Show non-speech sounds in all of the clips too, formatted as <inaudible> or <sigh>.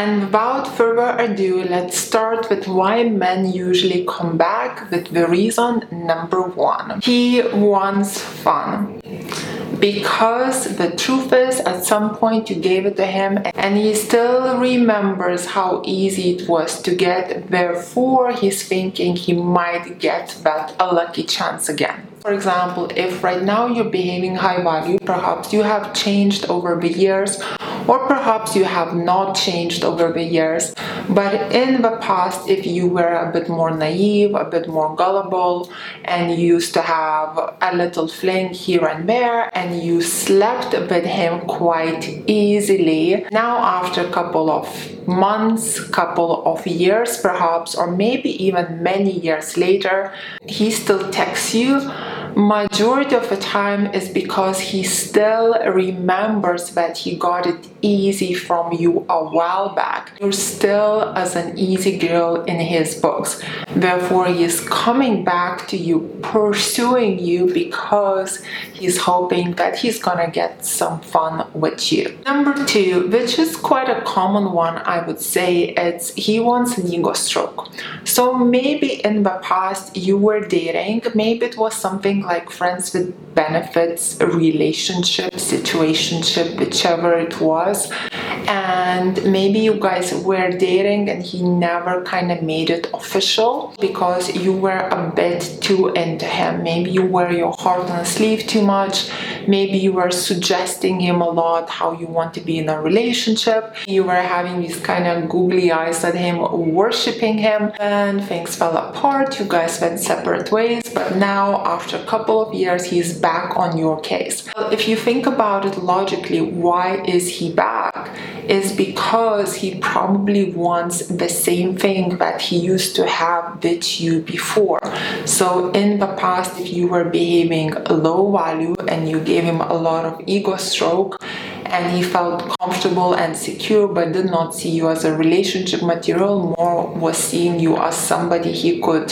And without further ado, let's start with why men usually come back with the reason number one. He wants fun. Because the truth is at some point you gave it to him and he still remembers how easy it was to get. Therefore he's thinking he might get that a lucky chance again. For example if right now you're behaving high value perhaps you have changed over the years or perhaps you have not changed over the years. But in the past if you were a bit more naive a bit more gullible and you used to have a little fling here and there and you slept with him quite easily now after a couple of months couple of years perhaps or maybe even many years later he still texts you majority of the time is because he still remembers that he got it easy from you a while back. You're still as an easy girl in his books. Therefore, he's coming back to you, pursuing you because he's hoping that he's gonna get some fun with you. Number two, which is quite a common one, I would say, it's he wants an ego stroke. So maybe in the past you were dating, maybe it was something like friends with benefits, a relationship, situationship, whichever it was. And maybe you guys were dating and he never kind of made it official because you were a bit too into him. Maybe you wear your heart on a sleeve too much. Maybe you were suggesting him a lot how you want to be in a relationship. You were having these kind of googly eyes at him, worshipping him, and things fell apart. You guys went separate ways, but now, after a couple of years, he's back on your case. If you think about it logically, why is he back? Is because he probably wants the same thing that he used to have with you before. So, in the past, if you were behaving low value and you gave him a lot of ego stroke, and he felt comfortable and secure but did not see you as a relationship material more was seeing you as somebody he could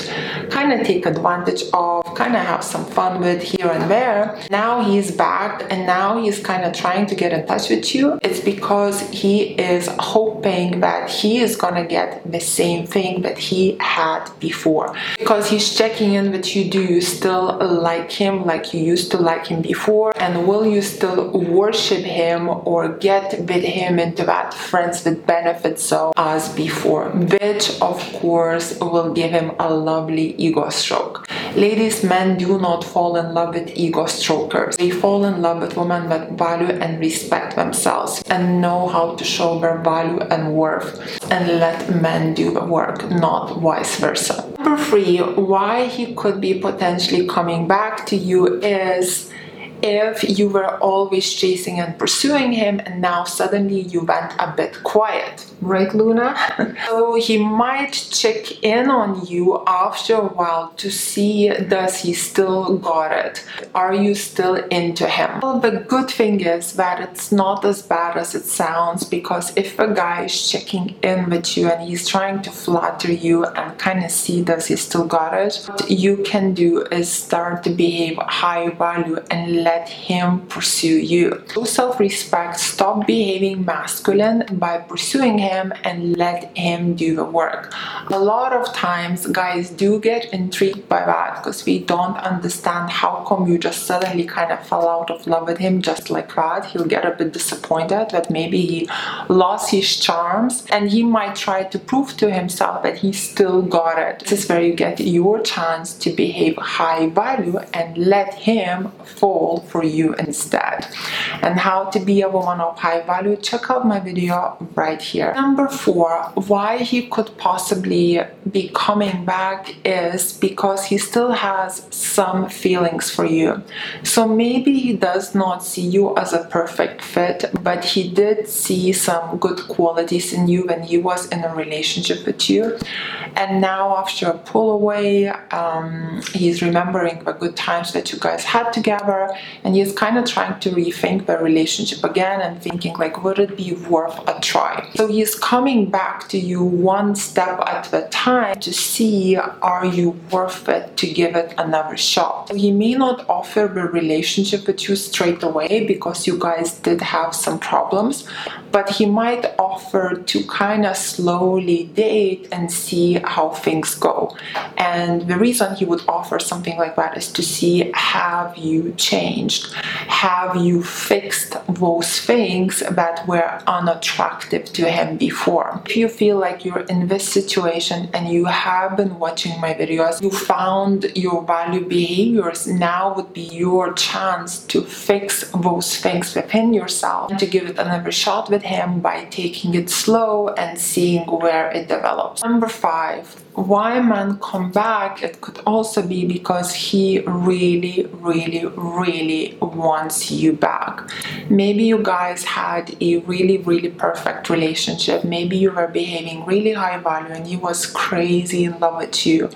kind of take advantage of kind of have some fun with here and there. Now he's back and now he's kind of trying to get in touch with you. It's because he is hoping that he is gonna get the same thing that he had before. Because he's checking in with you do you still like him like you used to like him before? And will you still worship him or get with him into that friends with benefits so as before. Which of course will give him a lovely ego stroke. Ladies men do not fall in love with ego strokers. They fall in love with women that value and respect themselves and know how to show their value and worth and let men do the work not vice versa. Number three why he could be potentially coming back to you is if you were always chasing and pursuing him and now suddenly you went a bit quiet. Right luna? <laughs> So he might check in on you after a while to see does he still got it. Are you still into him? Well, the good thing is that it's not as bad as it sounds because if a guy is checking in with you and he's trying to flatter you and kind of see does he still got it what you can do is start to behave high value and let him pursue you show self-respect stop behaving masculine by pursuing him him and let him do the work. A lot of times guys do get intrigued by that because we don't understand how come you just suddenly kind of fell out of love with him just like that. He'll get a bit disappointed that maybe he lost his charms and he might try to prove to himself that he still got it. This is where you get your chance to behave high value and let him fall for you instead. And how to be a woman of high value, check out my video right here. Number four, why he could possibly be coming back is because he still has some feelings for you. So maybe he does not see you as a perfect fit, but he did see some good qualities in you when he was in a relationship with you. And now, after a pull away, um, he's remembering the good times that you guys had together and he's kind of trying to rethink the relationship again and thinking like would it be worth a try? So he's coming back to you one step at a time to see are you worth it to give it another shot? So he may not offer the relationship with you straight away because you guys did have some problems but he might offer to kind of slowly date and see how things go. And the reason he would offer something like that is to see have you changed have you fixed those things that were unattractive to him before? If you feel like you're in this situation and you have been watching my videos you found your value behaviors now would be your chance to fix those things within yourself and to give it another shot with him by taking it slow and seeing where it develops. Number five why men come back it could also be because he really really really wants you back. Maybe you guys had a really really perfect relationship. Maybe you were behaving really high value and he was crazy in love with you.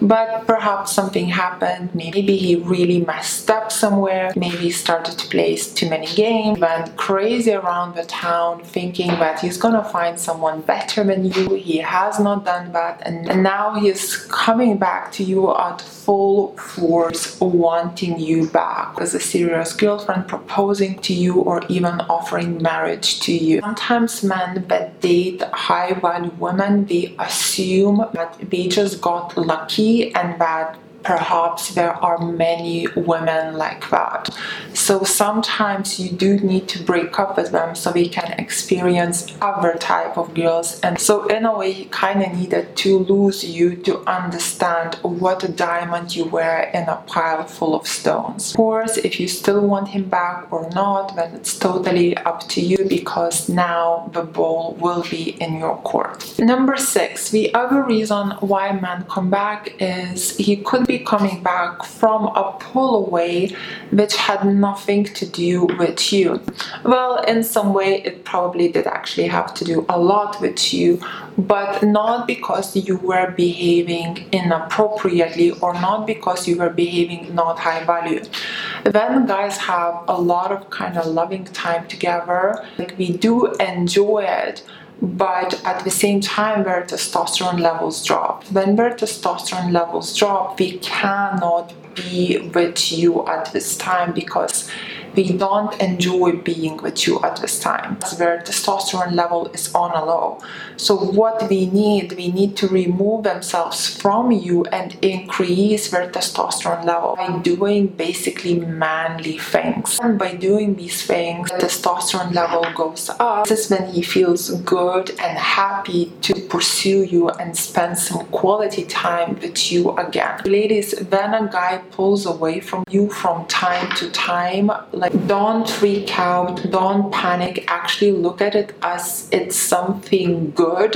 But perhaps something happened. Maybe he really messed up somewhere. Maybe he started to play too many games went crazy around the town thinking that he's gonna find someone better than you. He has not done that. And, and now he is coming back to you at full force wanting you back as a serious girlfriend proposing to you or even offering marriage to you. Sometimes men that date high value women. They assume that they just got lucky and that perhaps there are many women like that. So sometimes you do need to break up with them so we can experience other type of girls. And so in a way, he kind of needed to lose you to understand what a diamond you were in a pile full of stones. Of course, if you still want him back or not, then it's totally up to you because now the ball will be in your court. Number six, the other reason why men come back is he could be coming back from a pull away which had nothing to do with you. Well, in some way, it probably did actually have to do a lot with you, but not because you were behaving inappropriately or not because you were behaving not high value. When guys have a lot of kind of loving time together, like we do enjoy it but at the same time where testosterone levels drop. When their testosterone levels drop, we cannot be with you at this time because we don't enjoy being with you at this time. That's where testosterone level is on a low. So what we need we need to remove themselves from you and increase their testosterone level by doing basically manly things. And by doing these things the testosterone level goes up. This is when he feels good and happy to pursue you and spend some quality time with you again. Ladies when a guy pulls away from you from time to time like don't freak out don't panic. Actually look at it as it's something good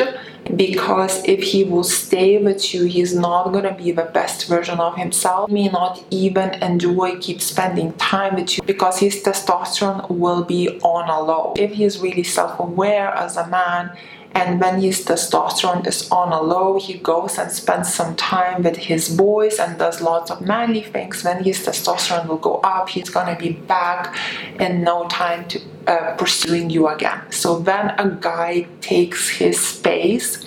because if he will stay with you he's not to be the best version of himself. He may not even enjoy keep spending time with you because his testosterone will be on a low. If he's really self-aware as a man and when his testosterone is on a low. He goes and spends some time with his boys and does lots of manly things. When his testosterone will go up. He's to be back in no time to uh, pursuing you again. So when a guy takes his space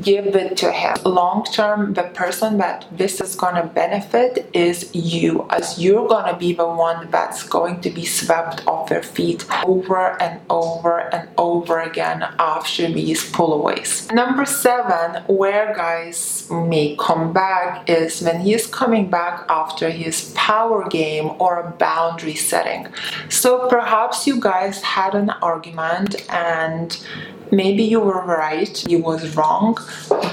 give it to him. Long term, the person that this is gonna benefit is you, as you're gonna be the one that's going to be swept off their feet over and over and over again after these pullaways. Number seven, where guys may come back is when he's coming back after his power game or a boundary setting. So perhaps you guys had an argument and maybe you were right, he was wrong,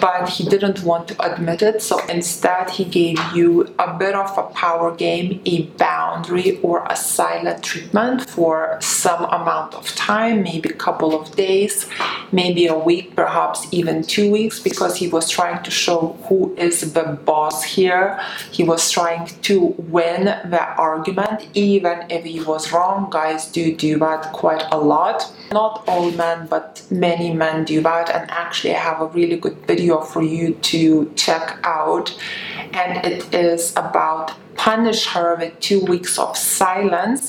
but he didn't want to admit it. So instead, he gave you a bit of a power game, a boundary, or a silent treatment for some amount of time, maybe a couple of days, maybe a week, perhaps even two weeks, because he was trying to show who is the boss here. He was trying to win the argument, even if he was wrong. Guys do do that quite a lot. Not all men, but many men do that, and actually, I have a really good video for you to check out. And it is about punish her with two weeks of silence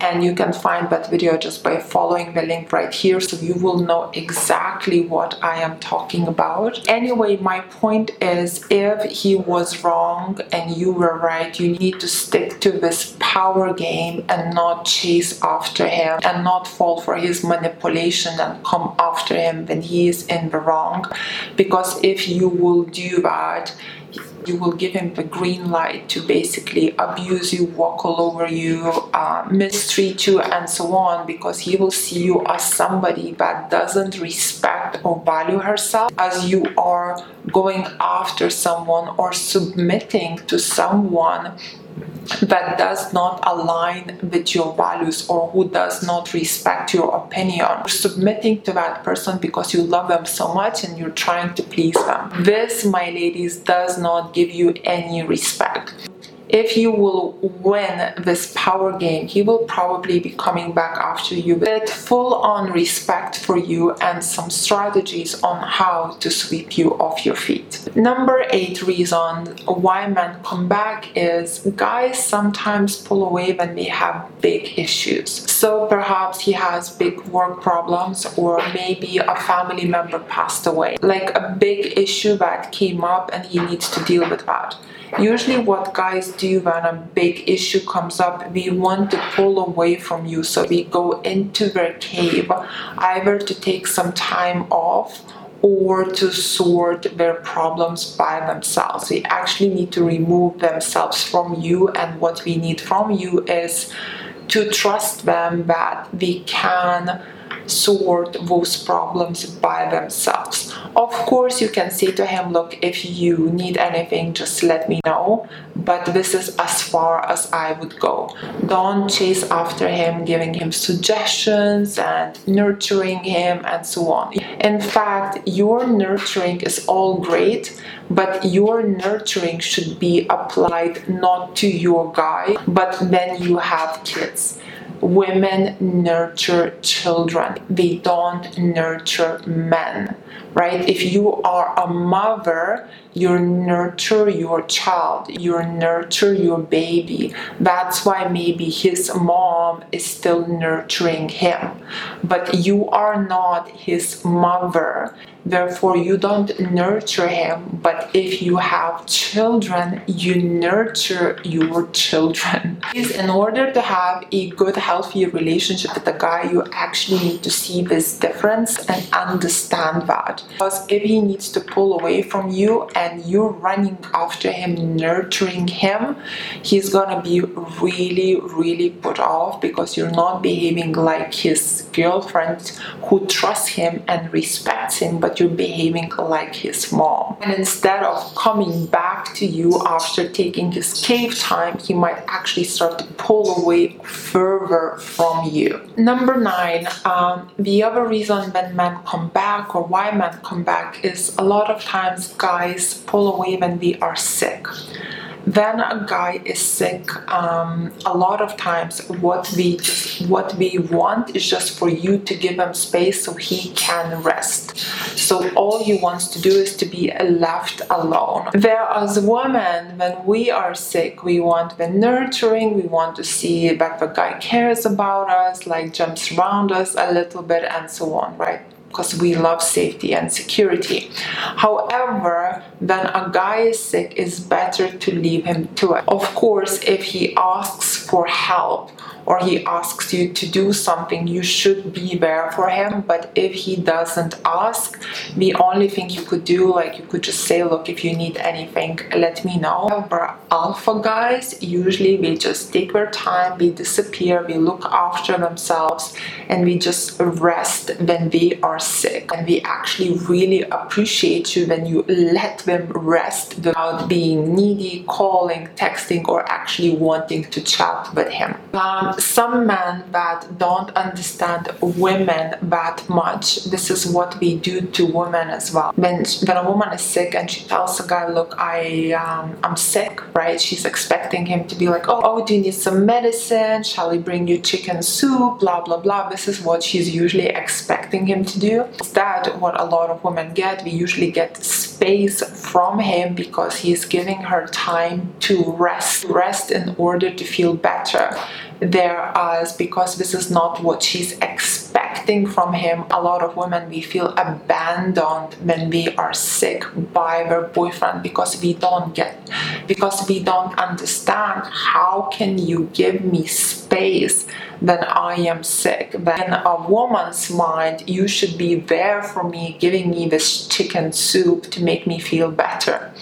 and you can find that video just by following the link right here so you will know exactly what I am talking about. Anyway, my point is if he was wrong and you were right, you need to stick to this power game and not chase after him and not fall for his manipulation and come after him when he is in the wrong because if you will do that you will give him the green light to basically abuse you, walk all over you, uh, mistreat you, and so on, because he will see you as somebody that doesn't respect or value herself as you are going after someone or submitting to someone that does not align with your values or who does not respect your opinion. You're submitting to that person because you love them so much and you're trying to please them. This, my ladies, does not give you any respect if you will win this power game, he will probably be coming back after you with full on respect for you and some strategies on how to sweep you off your feet. Number eight reason why men come back is guys sometimes pull away when they have big issues. So perhaps he has big work problems or maybe a family member passed away, like a big issue that came up and he needs to deal with that. Usually what guys do when a big issue comes up, we want to pull away from you. So we go into their cave, either to take some time off or to sort their problems by themselves. They actually need to remove themselves from you and what we need from you is to trust them that we can sort those problems by themselves. Of course, you can say to him, Look, if you need anything, just let me know. But this is as far as I would go. Don't chase after him, giving him suggestions and nurturing him and so on. In fact, your nurturing is all great, but your nurturing should be applied not to your guy, but when you have kids women nurture children, they don't nurture men, right? If you are a mother, you nurture your child, you nurture your baby. That's why maybe his mom is still nurturing him, but you are not his mother. Therefore, you don't nurture him, but if you have children, you nurture your children. In order to have a good, healthy relationship with a guy, you actually need to see this difference and understand that. Because if he needs to pull away from you and you're running after him, nurturing him, he's gonna be really, really put off because you're not behaving like his girlfriend who trusts him and respects him, but you're behaving like his mom. And instead of coming back to you after taking his cave time, he might actually start to pull away further from you. Number nine, um, the other reason when men come back or why men come back is a lot of times guys pull away when we are sick. When a guy is sick um, a lot of times what we just what we want is just for you to give him space so he can rest. So all he wants to do is to be left alone. Whereas women when we are sick we want the nurturing we want to see that the guy cares about us like jumps around us a little bit and so on right because we love safety and security. However, when a guy is sick, it's better to leave him to it. Of course, if he asks for help or he asks you to do something, you should be there for him. But if he doesn't ask, the only thing you could do, like you could just say, look, if you need anything, let me know. However, alpha guys, usually they just take their time, they disappear, they look after themselves, and we just rest when they are sick. And we actually really appreciate you when you let them rest without being needy, calling, texting, or actually wanting to chat with him. Um, some men that don't understand women that much, this is what we do to women as well. When, when a woman is sick and she tells a guy, look, I, um, I'm sick, right? She's expecting him to be like, oh, oh, do you need some medicine? Shall I bring you chicken soup? Blah, blah, blah. This is what she's usually expecting him to do. Instead, what a lot of women get, we usually get space from him because he's giving her time to rest, rest in order to feel better. Whereas because this is not what she's expecting from him, a lot of women we feel abandoned when we are sick by their boyfriend because we don't get, because we don't understand how can you give me space then I am sick. Then a woman's mind, you should be there for me, giving me this chicken soup to make me feel better.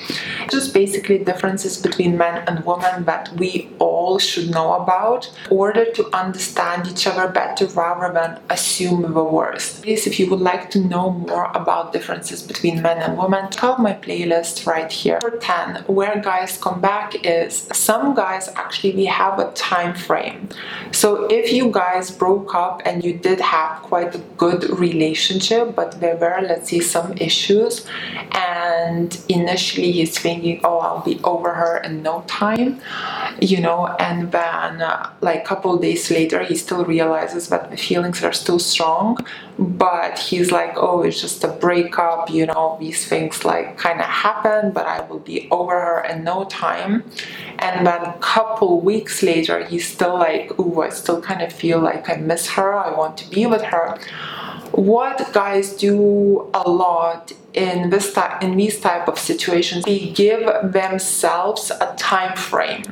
Just basically differences between men and women that we all should know about in order to understand each other better rather than assume the worst. Please, if you would like to know more about differences between men and women, check out my playlist right here. Number 10, where guys come back is some guys actually we have a time frame. So if you guys broke up and you did have quite a good relationship, but there were let's say some issues and initially he's thinking, oh I'll be over her in no time you know and then uh, like a couple days later he still realizes that the feelings are still strong but he's like oh it's just a breakup you know these things like kind of happen but i will be over her in no time. And then a couple weeks later he's still like oh i still kind of feel like i miss her i want to be with her. What guys do a lot in this type in these type of situations they give themselves a time frame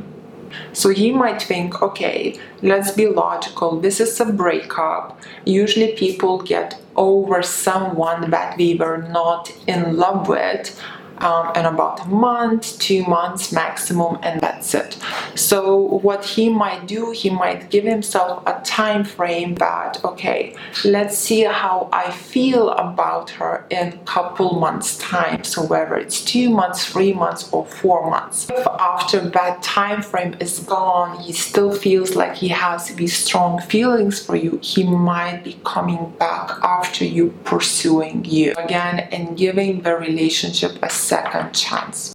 so he might think, okay, let's be logical. This is a breakup. Usually people get over someone that we were not in love with um, in about a month, two months maximum, and that's it. So what he might do, he might give himself a time frame that okay, let's see how I feel about her in couple months time. So whether it's two months, three months, or four months. If after that time frame is gone, he still feels like he has these strong feelings for you, he might be coming back after you pursuing you again and giving the relationship a second chance.